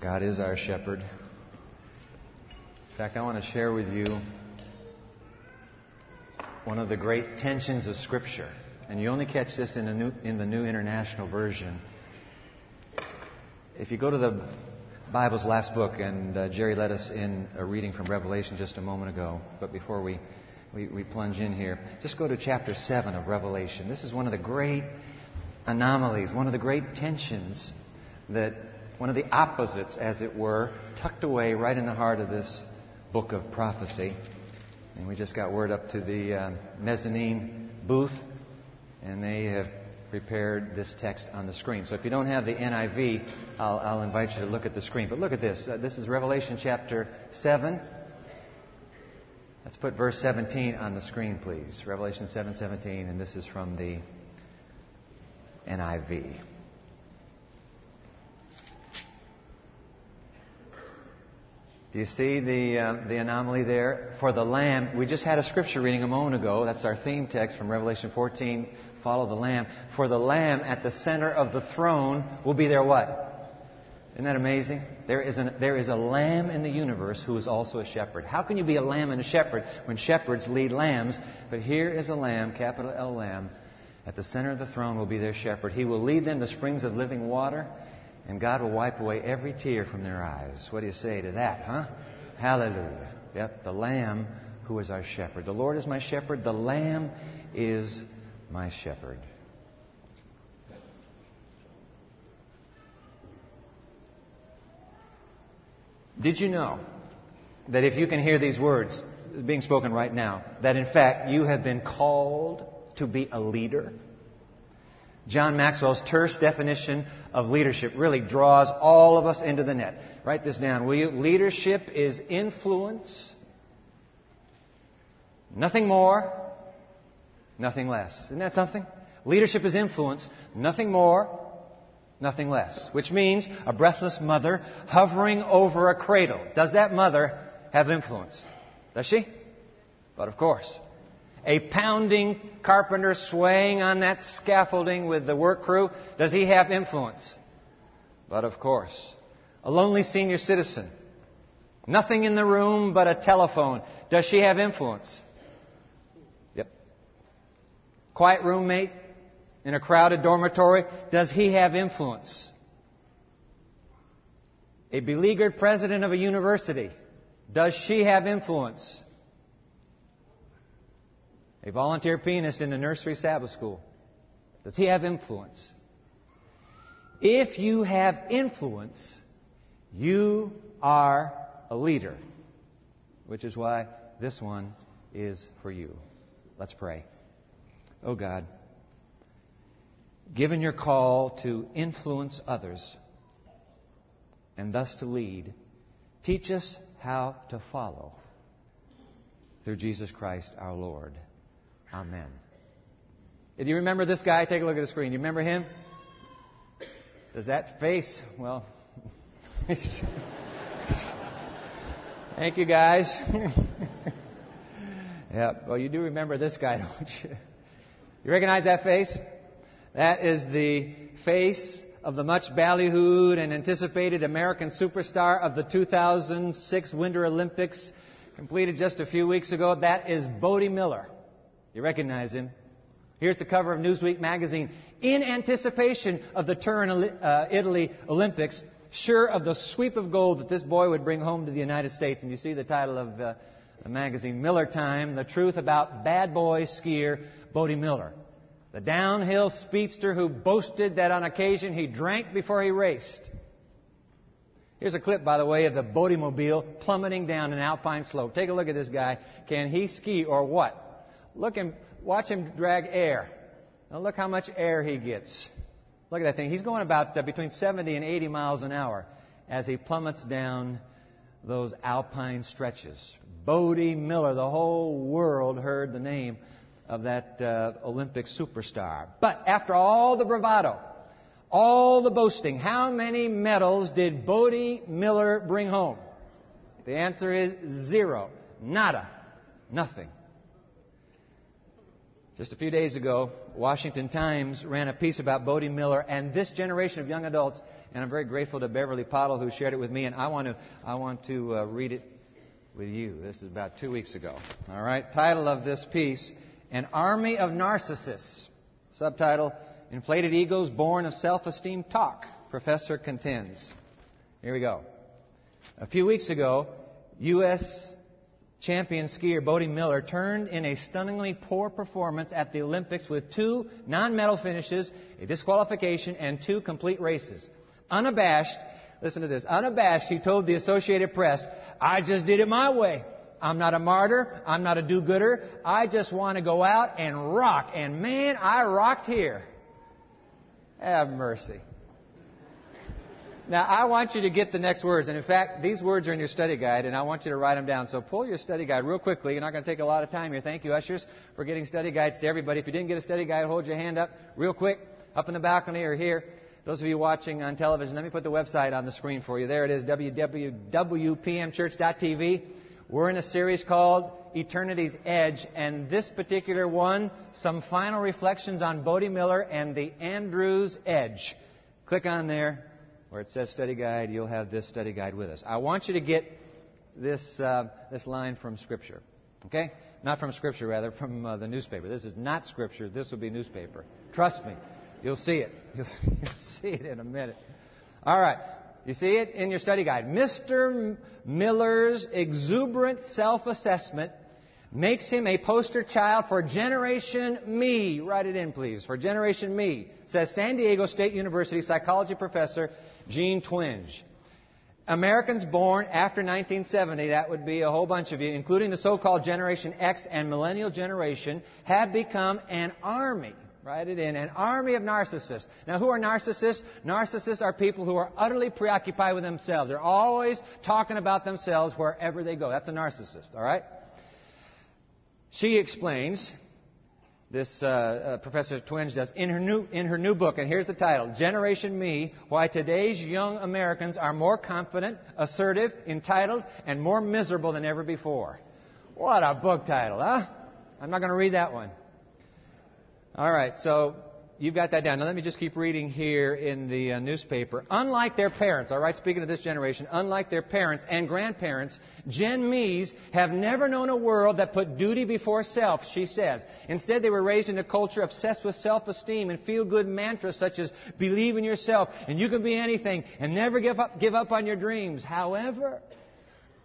God is our shepherd. In fact, I want to share with you one of the great tensions of Scripture. And you only catch this in, new, in the New International Version. If you go to the Bible's last book, and uh, Jerry led us in a reading from Revelation just a moment ago, but before we, we, we plunge in here, just go to chapter 7 of Revelation. This is one of the great anomalies, one of the great tensions that one of the opposites, as it were, tucked away right in the heart of this book of prophecy. And we just got word up to the uh, mezzanine booth, and they have prepared this text on the screen. So if you don't have the NIV, I'll, I'll invite you to look at the screen. But look at this. Uh, this is Revelation chapter 7. Let's put verse 17 on the screen, please. Revelation 7 and this is from the NIV. Do you see the, uh, the anomaly there? For the Lamb, we just had a scripture reading a moment ago. That's our theme text from Revelation 14. Follow the Lamb. For the Lamb at the center of the throne will be there what? Isn't that amazing? There is, an, there is a lamb in the universe who is also a shepherd. How can you be a lamb and a shepherd when shepherds lead lambs? But here is a lamb, capital L lamb. At the center of the throne will be their shepherd. He will lead them to springs of living water and God will wipe away every tear from their eyes. What do you say to that, huh? Hallelujah. Yep, the Lamb who is our shepherd. The Lord is my shepherd. The Lamb is my shepherd. Did you know that if you can hear these words being spoken right now, that in fact you have been called to be a leader? John Maxwell's terse definition of leadership really draws all of us into the net. Write this down, will you? Leadership is influence, nothing more, nothing less. Isn't that something? Leadership is influence, nothing more, nothing less. Which means a breathless mother hovering over a cradle. Does that mother have influence? Does she? But of course. A pounding carpenter swaying on that scaffolding with the work crew, does he have influence? But of course. A lonely senior citizen, nothing in the room but a telephone, does she have influence? Yep. Quiet roommate in a crowded dormitory, does he have influence? A beleaguered president of a university, does she have influence? A volunteer pianist in the nursery Sabbath school? Does he have influence? If you have influence, you are a leader, which is why this one is for you. Let's pray. Oh God, given your call to influence others and thus to lead, teach us how to follow through Jesus Christ our Lord. Amen. Do you remember this guy? Take a look at the screen. Do you remember him? Does that face, well, thank you guys. yeah, well, you do remember this guy, don't you? You recognize that face? That is the face of the much ballyhooed and anticipated American superstar of the 2006 Winter Olympics, completed just a few weeks ago. That is Bode Miller. You recognize him. Here's the cover of Newsweek magazine. In anticipation of the Turin, uh, Italy Olympics, sure of the sweep of gold that this boy would bring home to the United States. And you see the title of uh, the magazine, Miller Time, the truth about bad boy skier Bode Miller. The downhill speedster who boasted that on occasion he drank before he raced. Here's a clip, by the way, of the Bodemobile plummeting down an alpine slope. Take a look at this guy. Can he ski or what? Look and watch him drag air. Now look how much air he gets. Look at that thing. He's going about uh, between 70 and 80 miles an hour as he plummets down those alpine stretches. Bode Miller, the whole world heard the name of that uh, Olympic superstar. But after all the bravado, all the boasting, how many medals did Bode Miller bring home? The answer is zero. Nada. Nothing. Just a few days ago, Washington Times ran a piece about Bode Miller, and this generation of young adults and I'm very grateful to Beverly Pottle who shared it with me, and I want to, I want to uh, read it with you. This is about two weeks ago. All right. Title of this piece: An Army of Narcissists. Subtitle: Inflated Egos Born of Self-Esteem Talk. Professor contends. Here we go. A few weeks ago, U.S. champion skier Bode Miller turned in a stunningly poor performance at the Olympics with two non-medal finishes, a disqualification, and two complete races. Unabashed, listen to this, unabashed, he told the Associated Press, I just did it my way. I'm not a martyr. I'm not a do-gooder. I just want to go out and rock. And man, I rocked here. Have mercy. Now, I want you to get the next words. And in fact, these words are in your study guide, and I want you to write them down. So pull your study guide real quickly. You're not going to take a lot of time here. Thank you, ushers, for getting study guides to everybody. If you didn't get a study guide, hold your hand up real quick, up in the balcony or here. Those of you watching on television, let me put the website on the screen for you. There it is, www.pmchurch.tv. We're in a series called Eternity's Edge, and this particular one, some final reflections on Bode Miller and the Andrews Edge. Click on there where it says study guide, you'll have this study guide with us. I want you to get this, uh, this line from Scripture. Okay? Not from Scripture, rather, from uh, the newspaper. This is not Scripture. This will be newspaper. Trust me. You'll see it. You'll, you'll see it in a minute. All right. You see it in your study guide. Mr. Miller's exuberant self assessment makes him a poster child for Generation Me. Write it in, please. For Generation Me, says San Diego State University psychology professor Jean Twenge. Americans born after 1970, that would be a whole bunch of you, including the so-called Generation X and Millennial Generation, have become an army. Write it in. An army of narcissists. Now, who are narcissists? Narcissists are people who are utterly preoccupied with themselves. They're always talking about themselves wherever they go. That's a narcissist, all right? She explains this uh, uh, Professor Twenge does in her new in her new book, and here's the title: "Generation Me: Why Today's Young Americans Are More Confident, Assertive, Entitled, and More Miserable Than Ever Before." What a book title, huh? I'm not going to read that one. All right, so You've got that down. Now let me just keep reading here in the uh, newspaper. Unlike their parents, all right, speaking of this generation, unlike their parents and grandparents, Gen Me's have never known a world that put duty before self, she says. Instead, they were raised in a culture obsessed with self-esteem and feel-good mantras such as believe in yourself and you can be anything and never give up, give up on your dreams. However,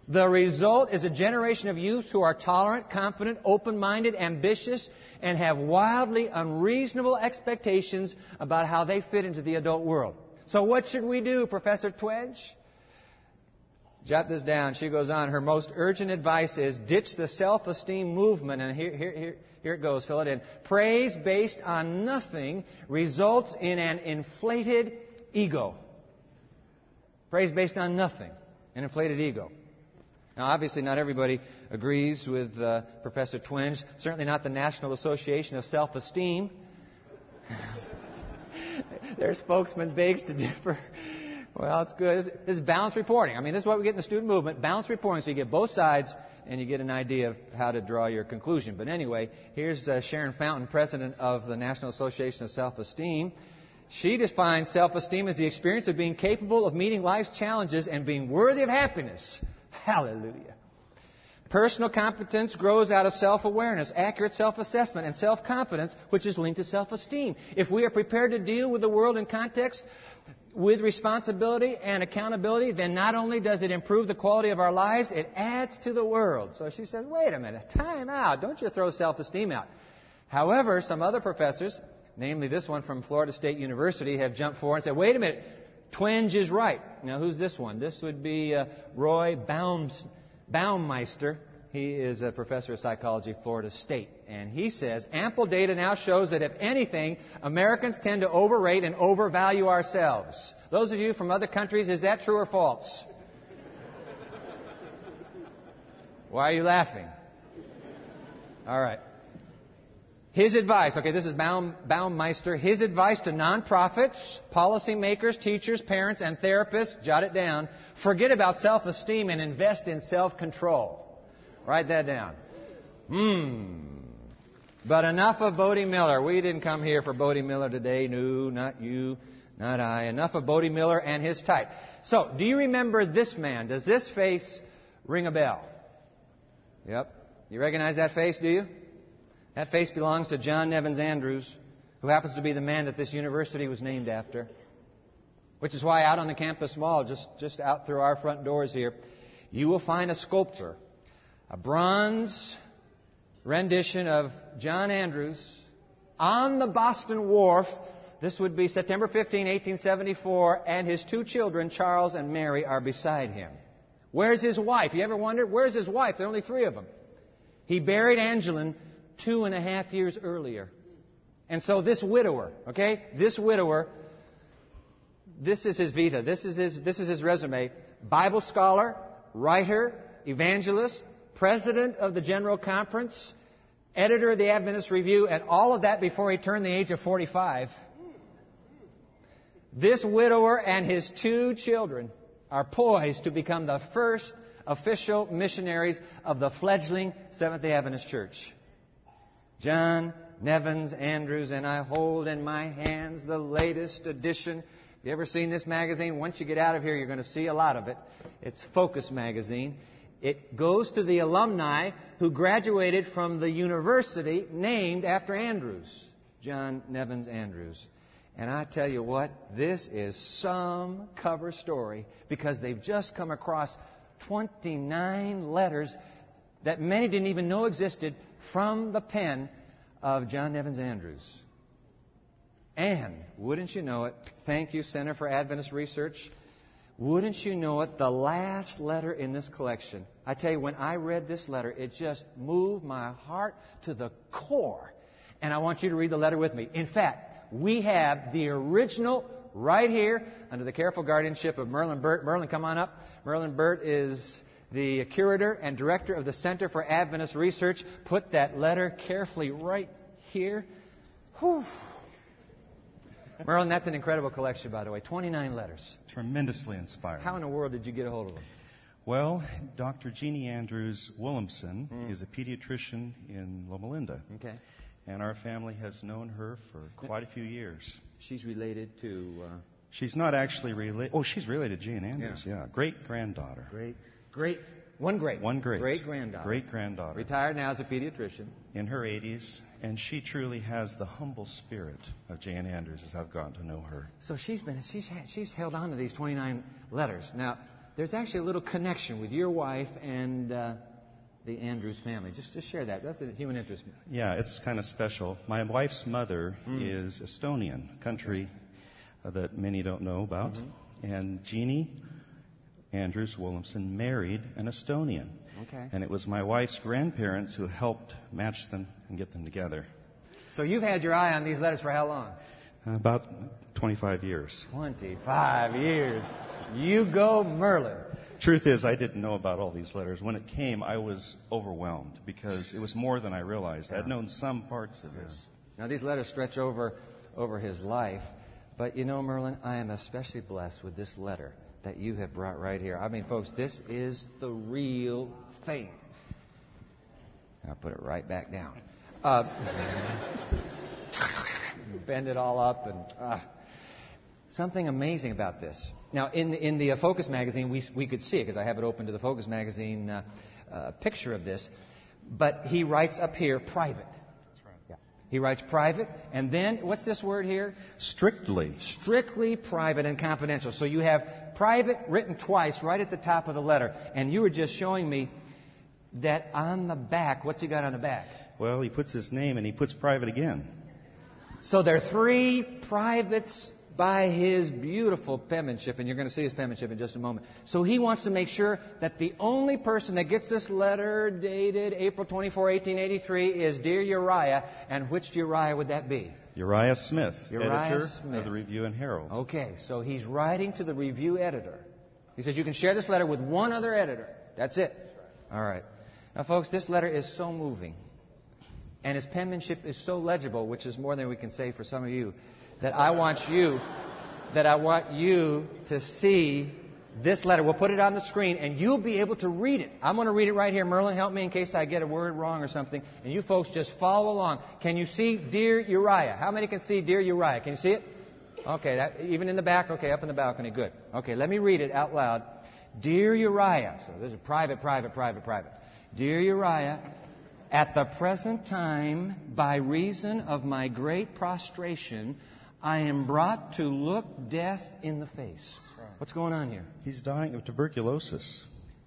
the result is a generation of youth who are tolerant, confident, open-minded, ambitious, and have wildly unreasonable expectations about how they fit into the adult world. So what should we do, Professor Twenge? Jot this down. She goes on. Her most urgent advice is ditch the self-esteem movement. And here, here, here, here it goes. Fill it in. Praise based on nothing results in an inflated ego. Praise based on nothing. An inflated ego. Now, obviously, not everybody agrees with uh, Professor Twenge, certainly not the National Association of Self Esteem. Their spokesman begs to differ. Well, it's good. This, is balanced reporting. I mean, this is what we get in the student movement balanced reporting. So you get both sides and you get an idea of how to draw your conclusion. But anyway, here's uh, Sharon Fountain, president of the National Association of Self Esteem. She defines self esteem as the experience of being capable of meeting life's challenges and being worthy of happiness. Hallelujah. Personal competence grows out of self awareness, accurate self assessment, and self confidence, which is linked to self esteem. If we are prepared to deal with the world in context with responsibility and accountability, then not only does it improve the quality of our lives, it adds to the world. So she says, wait a minute, time out. Don't you throw self esteem out. However, some other professors, namely this one from Florida State University, have jumped forward and said, wait a minute, Twenge is right. Now, who's this one? This would be uh, Roy Baums, Baumeister. He is a professor of psychology Florida State. And he says, ample data now shows that if anything, Americans tend to overrate and overvalue ourselves. Those of you from other countries, is that true or false? Why are you laughing? All right. His advice, okay, this is Baum, Baumeister. His advice to nonprofits, policymakers, teachers, parents, and therapists, jot it down. Forget about self-esteem and invest in self-control. Write that down. Hmm. But enough of Bode Miller. We didn't come here for Bode Miller today. No, not you. Not I. Enough of Bode Miller and his type. So, do you remember this man? Does this face ring a bell? Yep. You recognize that face, do you? That face belongs to John Nevins Andrews, who happens to be the man that this university was named after. Which is why out on the campus mall, just, just out through our front doors here, you will find a sculpture, a bronze rendition of John Andrews on the Boston Wharf. This would be September 15, 1874, and his two children, Charles and Mary, are beside him. Where's his wife? You ever wondered? Where's his wife? There are only three of them. He buried Angeline two and a half years earlier. And so this widower, okay, this widower, this is his vita, this is his, this is his resume. Bible scholar, writer, evangelist, president of the General Conference, editor of the Adventist Review, and all of that before he turned the age of 45. This widower and his two children are poised to become the first official missionaries of the fledgling Seventh day Adventist Church. John Nevins Andrews, and I hold in my hands the latest edition. Have you ever seen this magazine? Once you get out of here, you're going to see a lot of it. It's Focus Magazine. It goes to the alumni who graduated from the university named after Andrews, John Nevins Andrews. And I tell you what, this is some cover story because they've just come across 29 letters that many didn't even know existed from the pen of John Nevins Andrews. And, wouldn't you know it, thank you, Center for Adventist Research. Wouldn't you know it, the last letter in this collection. I tell you, when I read this letter, it just moved my heart to the core. And I want you to read the letter with me. In fact, we have the original right here under the careful guardianship of Merlin Burt. Merlin, come on up. Merlin Burt is the curator and director of the Center for Adventist Research. Put that letter carefully right here. Whew. Merlin, that's an incredible collection, by the way. 29 letters. Tremendously inspiring. How in the world did you get a hold of them? Well, Dr. Jeannie Andrews Williamson mm. is a pediatrician in Loma Linda. Okay and our family has known her for quite a few years. She's related to. Uh, she's not actually related. Oh, she's related to Jean Andrews. Yeah, yeah. great granddaughter. Great, great. One great. One great. Great granddaughter. Great granddaughter. Retired now as a pediatrician. In her 80s, and she truly has the humble spirit of John Andrews as I've gotten to know her. So she's been she's she's held on to these 29 letters. Now, there's actually a little connection with your wife and. Uh, the Andrews family. Just, just share that. That's a human interest. Yeah, it's kind of special. My wife's mother mm. is Estonian, country uh, that many don't know about. Mm-hmm. And Jeannie Andrews Williamson married an Estonian. Okay. And it was my wife's grandparents who helped match them and get them together. So you've had your eye on these letters for how long? About 25 years. 25 years. You go, Merlin. Truth is, I didn't know about all these letters. When it came, I was overwhelmed because it was more than I realized. Yeah. I'd known some parts of this. Now, these letters stretch over, over his life. But you know, Merlin, I am especially blessed with this letter that you have brought right here. I mean, folks, this is the real thing. I'll put it right back down. Uh, bend it all up and. Uh, something amazing about this. Now, in the, in the uh, Focus magazine, we, we could see it because I have it open to the Focus magazine uh, uh, picture of this. But he writes up here private. That's right. Yeah. He writes private, and then what's this word here? Strictly. Strictly private and confidential. So you have private written twice right at the top of the letter. And you were just showing me that on the back, what's he got on the back? Well, he puts his name and he puts private again. So there are three privates by his beautiful penmanship, and you're going to see his penmanship in just a moment. So he wants to make sure that the only person that gets this letter dated April 24, 1883 is Dear Uriah. And which Uriah would that be? Uriah Smith, Uriah editor Smith. of the Review and Herald. Okay, so he's writing to the review editor. He says you can share this letter with one other editor. That's it. All right. Now, folks, this letter is so moving. And his penmanship is so legible, which is more than we can say for some of you that I want you, that I want you to see this letter. We'll put it on the screen and you'll be able to read it. I'm going to read it right here. Merlin, help me in case I get a word wrong or something. And you folks just follow along. Can you see Dear Uriah? How many can see Dear Uriah? Can you see it? Okay, that, even in the back? Okay, up in the balcony. Good. Okay, let me read it out loud. Dear Uriah, so this is private, private, private, private. Dear Uriah, at the present time, by reason of my great prostration, I am brought to look death in the face. What's going on here? He's dying of tuberculosis.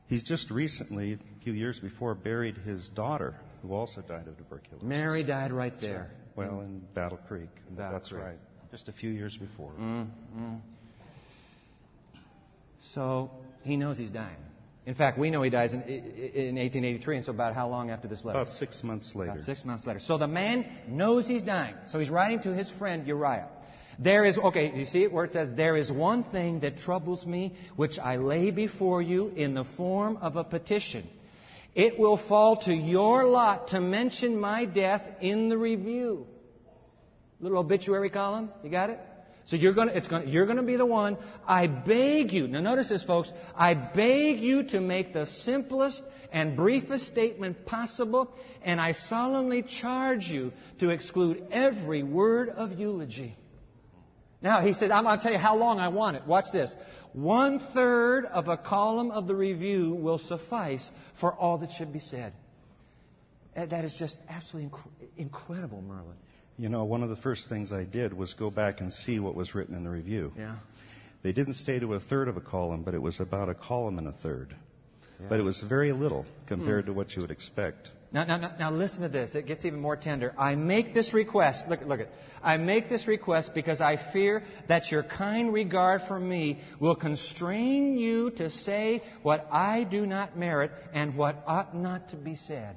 He's just recently, a few years before, buried his daughter, who also died of tuberculosis. Mary died right there. Well, in Battle Creek. Battle That's Creek. right. Just a few years before. Mm, mm. So he knows he's dying. In fact, we know he dies in, in 1883, and so about how long after this letter? About six months later. About six months later. So the man knows he's dying. So he's writing to his friend Uriah. There is, okay, you see it where it says, There is one thing that troubles me, which I lay before you in the form of a petition. It will fall to your lot to mention my death in the review. Little obituary column, you got it? So you're going to, it's to, you're to be the one. I beg you. Now notice this, folks. I beg you to make the simplest and briefest statement possible, and I solemnly charge you to exclude every word of eulogy. Now he said, I'm going to tell you how long I want it. Watch this. One third of a column of the review will suffice for all that should be said. Uh, That is just absolutely inc- incredible, Merlin. You know, one of the first things I did was go back and see what was written in the review. Yeah. They didn't stay to a third of a column, but it was about a column and a third. But it was very little compared to what you would expect. Now, now, now, listen to this. It gets even more tender. I make this request. Look, look at. I make this request because I fear that your kind regard for me will constrain you to say what I do not merit and what ought not to be said.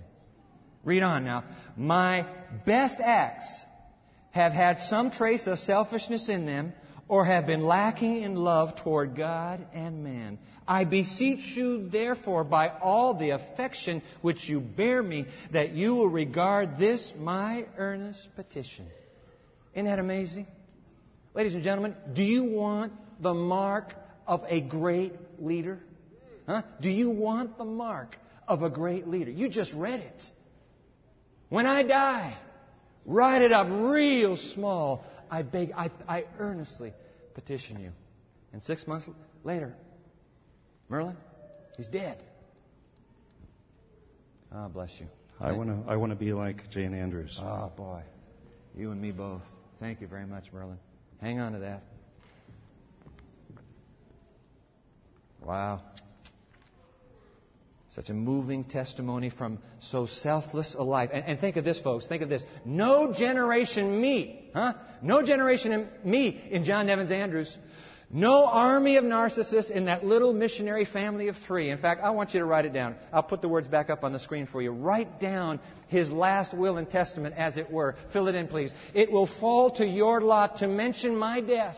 Read on now. My best acts have had some trace of selfishness in them or have been lacking in love toward God and man. I beseech you, therefore, by all the affection which you bear me, that you will regard this my earnest petition. Isn't that amazing? Ladies and gentlemen, do you want the mark of a great leader? Huh? Do you want the mark of a great leader? You just read it. When I die, write it up real small. I beg, I, I earnestly petition you. And six months later, Merlin, he's dead. Ah, bless you. I want to I want to be like John Andrews. Oh, boy. You and me both. Thank you very much, Merlin. Hang on to that. Wow. Such a moving testimony from so selfless a life. And, and think of this, folks. Think of this. No generation me, huh? No generation in me in John Nevins Andrews. No army of narcissists in that little missionary family of three. In fact, I want you to write it down. I'll put the words back up on the screen for you. Write down his last will and testament, as it were. Fill it in, please. It will fall to your lot to mention my death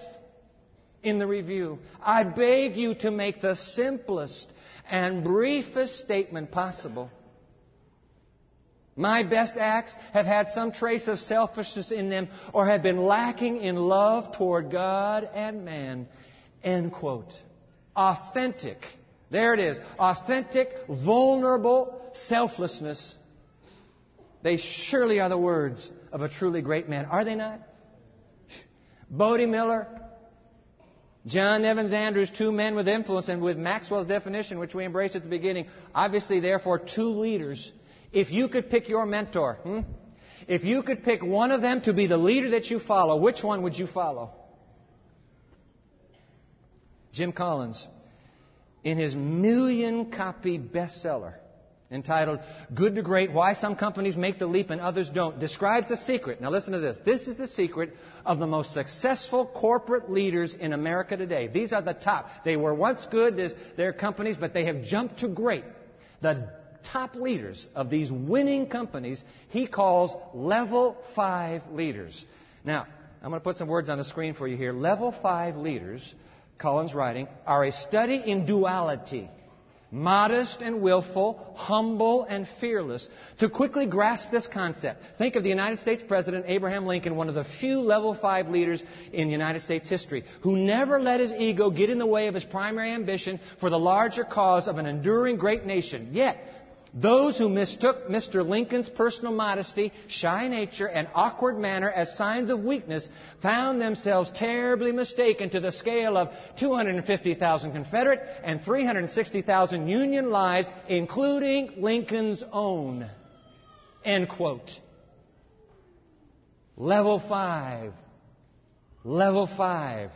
in the review. I beg you to make the simplest and briefest statement possible. My best acts have had some trace of selfishness in them or have been lacking in love toward God and man. End quote. Authentic. There it is. Authentic, vulnerable selflessness. They surely are the words of a truly great man, are they not? Bode Miller, John Nevins Andrews, two men with influence, and with Maxwell's definition, which we embraced at the beginning, obviously, therefore, two leaders. If you could pick your mentor, hmm? if you could pick one of them to be the leader that you follow, which one would you follow? Jim Collins, in his million copy bestseller entitled Good to Great Why Some Companies Make the Leap and Others Don't, describes the secret. Now listen to this. This is the secret of the most successful corporate leaders in America today. These are the top. They were once good, there's, they're companies, but they have jumped to great. The top leaders of these winning companies he calls level five leaders. Now, I'm going to put some words on the screen for you here. Level five leaders, Collins writing, are a study in duality modest and willful, humble and fearless. To quickly grasp this concept, think of the United States President Abraham Lincoln, one of the few level five leaders in United States history, who never let his ego get in the way of his primary ambition for the larger cause of an enduring great nation. Yet, Those who mistook Mr. Lincoln's personal modesty, shy nature, and awkward manner as signs of weakness found themselves terribly mistaken to the scale of 250,000 Confederate and 360,000 Union lives, including Lincoln's own. End quote. Level five. Level five.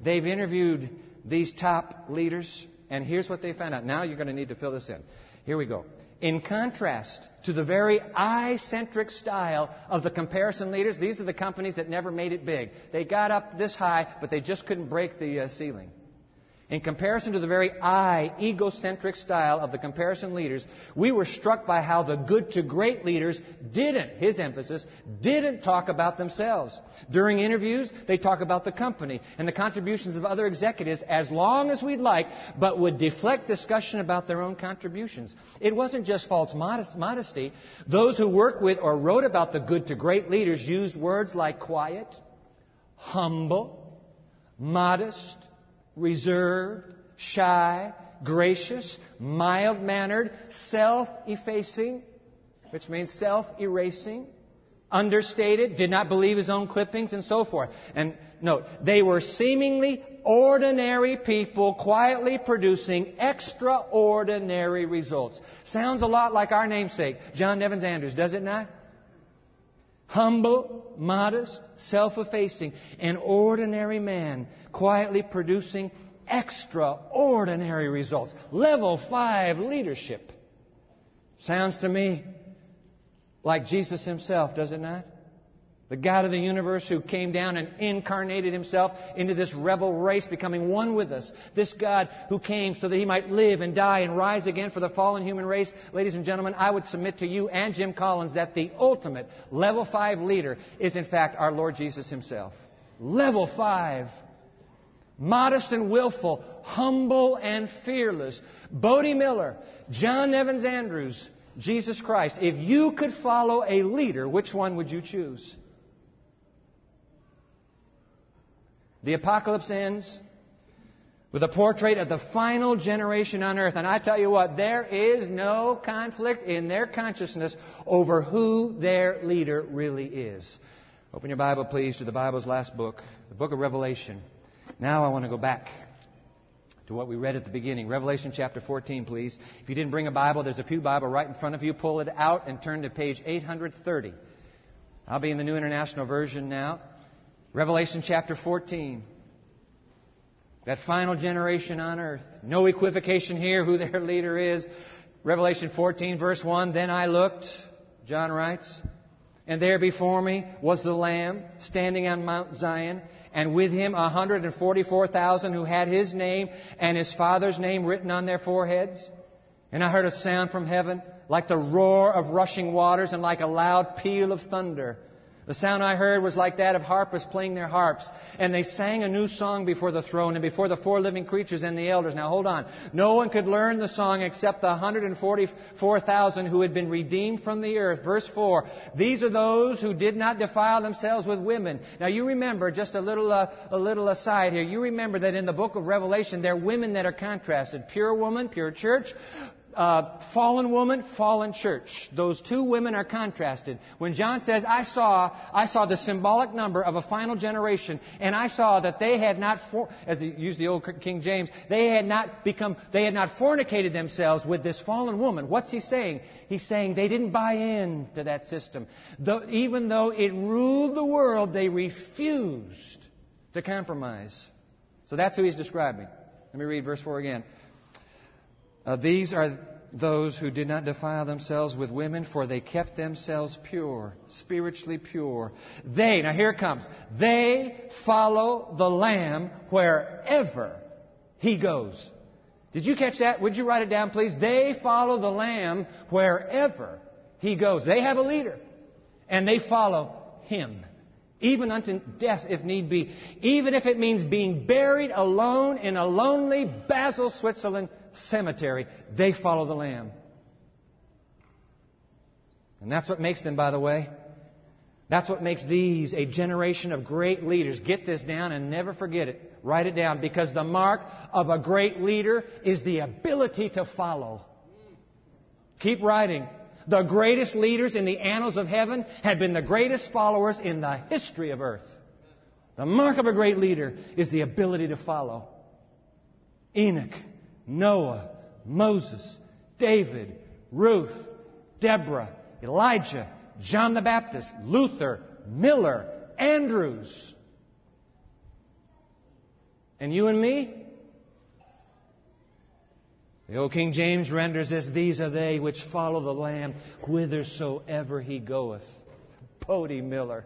They've interviewed these top leaders, and here's what they found out. Now you're going to need to fill this in. Here we go. In contrast to the very I centric style of the comparison leaders, these are the companies that never made it big. They got up this high, but they just couldn't break the uh, ceiling. In comparison to the very I, egocentric style of the comparison leaders, we were struck by how the good to great leaders didn't, his emphasis, didn't talk about themselves. During interviews, they talk about the company and the contributions of other executives as long as we'd like, but would deflect discussion about their own contributions. It wasn't just false modesty. Those who worked with or wrote about the good to great leaders used words like quiet, humble, modest, reserved, shy, gracious, mild mannered, self effacing, which means self erasing, understated, did not believe his own clippings, and so forth. And note, they were seemingly ordinary people quietly producing extraordinary results. Sounds a lot like our namesake, John Nevins Andrews, does it not? Humble, modest, self effacing, an ordinary man quietly producing extraordinary results. Level 5 leadership. Sounds to me like Jesus himself, does it not? The God of the universe who came down and incarnated himself into this rebel race, becoming one with us. This God who came so that he might live and die and rise again for the fallen human race. Ladies and gentlemen, I would submit to you and Jim Collins that the ultimate level five leader is in fact our Lord Jesus himself. Level five. Modest and willful, humble and fearless. Bode Miller, John Nevins Andrews, Jesus Christ. If you could follow a leader, which one would you choose? The apocalypse ends with a portrait of the final generation on earth. And I tell you what, there is no conflict in their consciousness over who their leader really is. Open your Bible, please, to the Bible's last book, the book of Revelation. Now I want to go back to what we read at the beginning. Revelation chapter 14, please. If you didn't bring a Bible, there's a Pew Bible right in front of you. Pull it out and turn to page 830. I'll be in the New International Version now. Revelation chapter 14. That final generation on earth. No equivocation here who their leader is. Revelation 14, verse 1. Then I looked, John writes, and there before me was the Lamb standing on Mount Zion, and with him 144,000 who had his name and his Father's name written on their foreheads. And I heard a sound from heaven like the roar of rushing waters and like a loud peal of thunder. The sound I heard was like that of harpists playing their harps. And they sang a new song before the throne and before the four living creatures and the elders. Now hold on. No one could learn the song except the 144,000 who had been redeemed from the earth. Verse 4. These are those who did not defile themselves with women. Now you remember, just a little, uh, a little aside here, you remember that in the book of Revelation there are women that are contrasted. Pure woman, pure church uh, fallen woman, fallen church. Those two women are contrasted. When John says, I saw, I saw the symbolic number of a final generation, and I saw that they had not, for, as they use the old King James, they had not become, they had not fornicated themselves with this fallen woman. What's he saying? He's saying they didn't buy in to that system. Though, even though it ruled the world, they refused to compromise. So that's who he's describing. Let me read verse 4 again. Uh, these are those who did not defile themselves with women, for they kept themselves pure, spiritually pure. They, now here it comes, they follow the Lamb wherever he goes. Did you catch that? Would you write it down, please? They follow the Lamb wherever he goes. They have a leader, and they follow him. Even unto death, if need be. Even if it means being buried alone in a lonely Basel, Switzerland cemetery, they follow the Lamb. And that's what makes them, by the way, that's what makes these a generation of great leaders. Get this down and never forget it. Write it down because the mark of a great leader is the ability to follow. Keep writing. The greatest leaders in the annals of heaven have been the greatest followers in the history of earth. The mark of a great leader is the ability to follow. Enoch, Noah, Moses, David, Ruth, Deborah, Elijah, John the Baptist, Luther, Miller, Andrews. And you and me? The old King James renders this, These are they which follow the Lamb whithersoever he goeth. Bode Miller,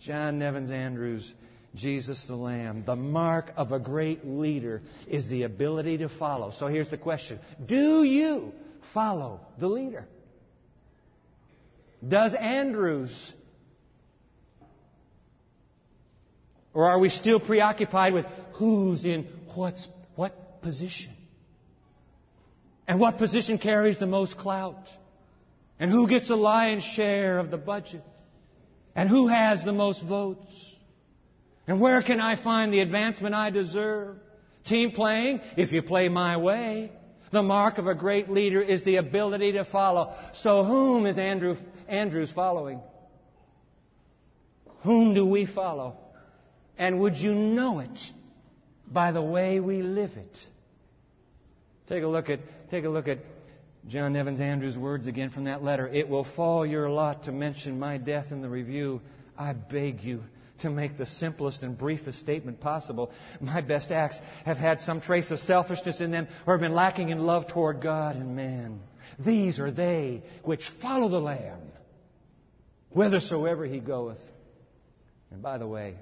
John Nevins Andrews, Jesus the Lamb. The mark of a great leader is the ability to follow. So here's the question Do you follow the leader? Does Andrews? Or are we still preoccupied with who's in what's, what position? And what position carries the most clout? And who gets the lion's share of the budget? And who has the most votes? And where can I find the advancement I deserve? Team playing, if you play my way. The mark of a great leader is the ability to follow. So whom is Andrew, Andrews following? Whom do we follow? And would you know it by the way we live it? Take a look at, take a look at John Nevins Andrews' words again from that letter. It will fall your lot to mention my death in the review. I beg you to make the simplest and briefest statement possible. My best acts have had some trace of selfishness in them or have been lacking in love toward God and man. These are they which follow the Lamb, whithersoever he goeth. And by the way,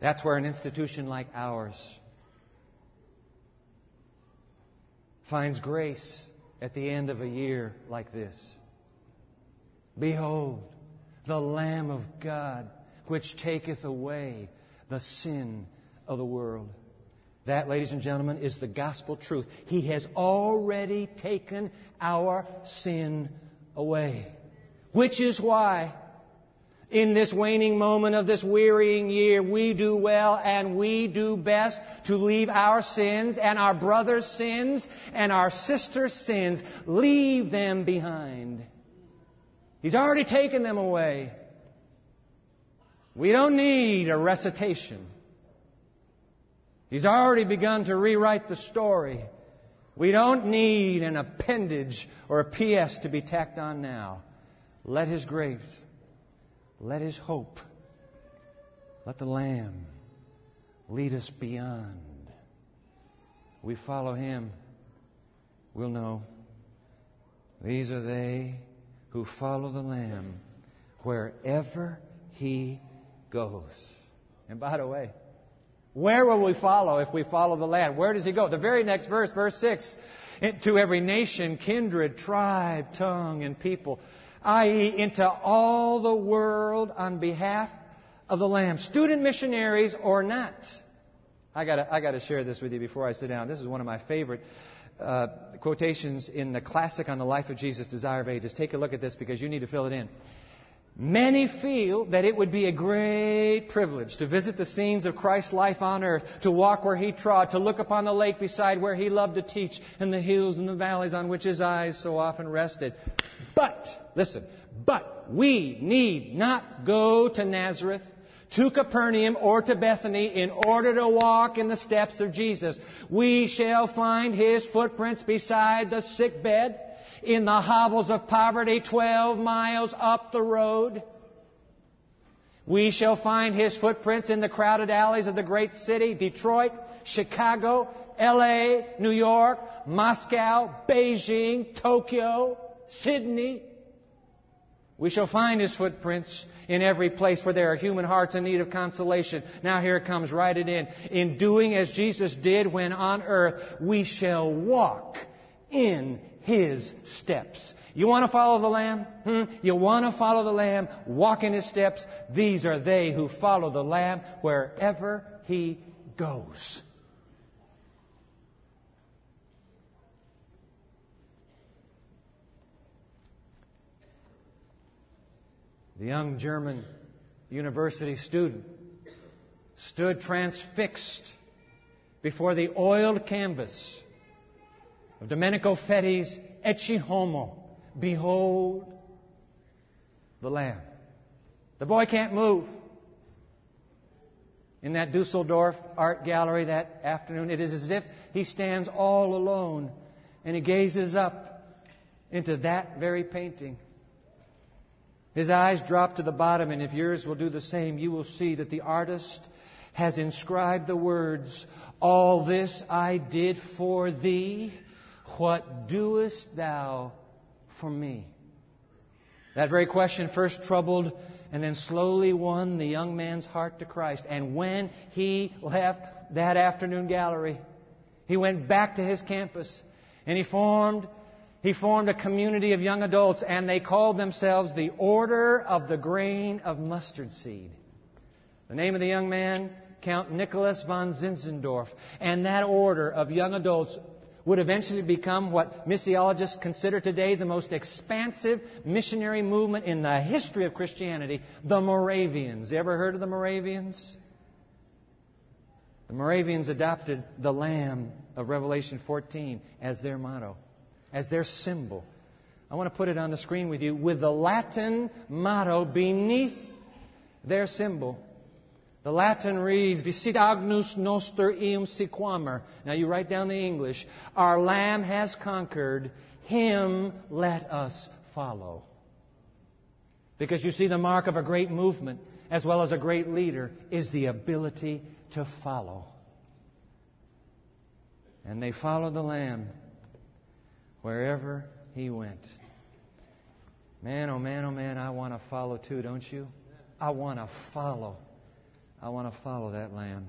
that's where an institution like ours finds grace at the end of a year like this. Behold, the Lamb of God, which taketh away the sin of the world. That, ladies and gentlemen, is the gospel truth. He has already taken our sin away. Which is why in this waning moment of this wearying year, we do well and we do best to leave our sins and our brother's sins and our sister's sins, leave them behind. He's already taken them away. We don't need a recitation. He's already begun to rewrite the story. We don't need an appendage or a PS to be tacked on now. Let His grace let his hope, let the Lamb lead us beyond. We follow him, we'll know. These are they who follow the Lamb wherever he goes. And by the way, where will we follow if we follow the Lamb? Where does he go? The very next verse, verse 6 to every nation, kindred, tribe, tongue, and people i.e., into all the world on behalf of the Lamb. Student missionaries or not. I gotta, I gotta share this with you before I sit down. This is one of my favorite uh, quotations in the classic on the life of Jesus, Desire of Ages. Take a look at this because you need to fill it in. Many feel that it would be a great privilege to visit the scenes of Christ's life on earth, to walk where he trod, to look upon the lake beside where he loved to teach, and the hills and the valleys on which his eyes so often rested. But, listen, but we need not go to Nazareth, to Capernaum, or to Bethany in order to walk in the steps of Jesus. We shall find his footprints beside the sick bed, in the hovels of poverty 12 miles up the road. We shall find his footprints in the crowded alleys of the great city, Detroit, Chicago, LA, New York, Moscow, Beijing, Tokyo, Sydney. We shall find his footprints in every place where there are human hearts in need of consolation. Now here it comes, write it in. In doing as Jesus did when on earth, we shall walk in his steps. You want to follow the Lamb? Hmm? You want to follow the Lamb? Walk in his steps. These are they who follow the Lamb wherever he goes. The young German university student stood transfixed before the oiled canvas of Domenico Fetti's Ecce Homo. Behold the Lamb. The boy can't move. In that Dusseldorf art gallery that afternoon, it is as if he stands all alone and he gazes up into that very painting. His eyes drop to the bottom, and if yours will do the same, you will see that the artist has inscribed the words, All this I did for thee, what doest thou for me? That very question first troubled and then slowly won the young man's heart to Christ. And when he left that afternoon gallery, he went back to his campus and he formed he formed a community of young adults, and they called themselves the Order of the Grain of Mustard Seed. The name of the young man, Count Nicholas von Zinzendorf. And that order of young adults would eventually become what missiologists consider today the most expansive missionary movement in the history of Christianity, the Moravians. You ever heard of the Moravians? The Moravians adopted the Lamb of Revelation 14 as their motto as their symbol. I want to put it on the screen with you with the Latin motto beneath their symbol. The Latin reads, Vicit agnus noster eum sequamur. Now you write down the English. Our Lamb has conquered. Him let us follow. Because you see, the mark of a great movement, as well as a great leader, is the ability to follow. And they followed the Lamb wherever he went. Man, oh man, oh man, I want to follow too, don't you? I want to follow. I want to follow that lamb.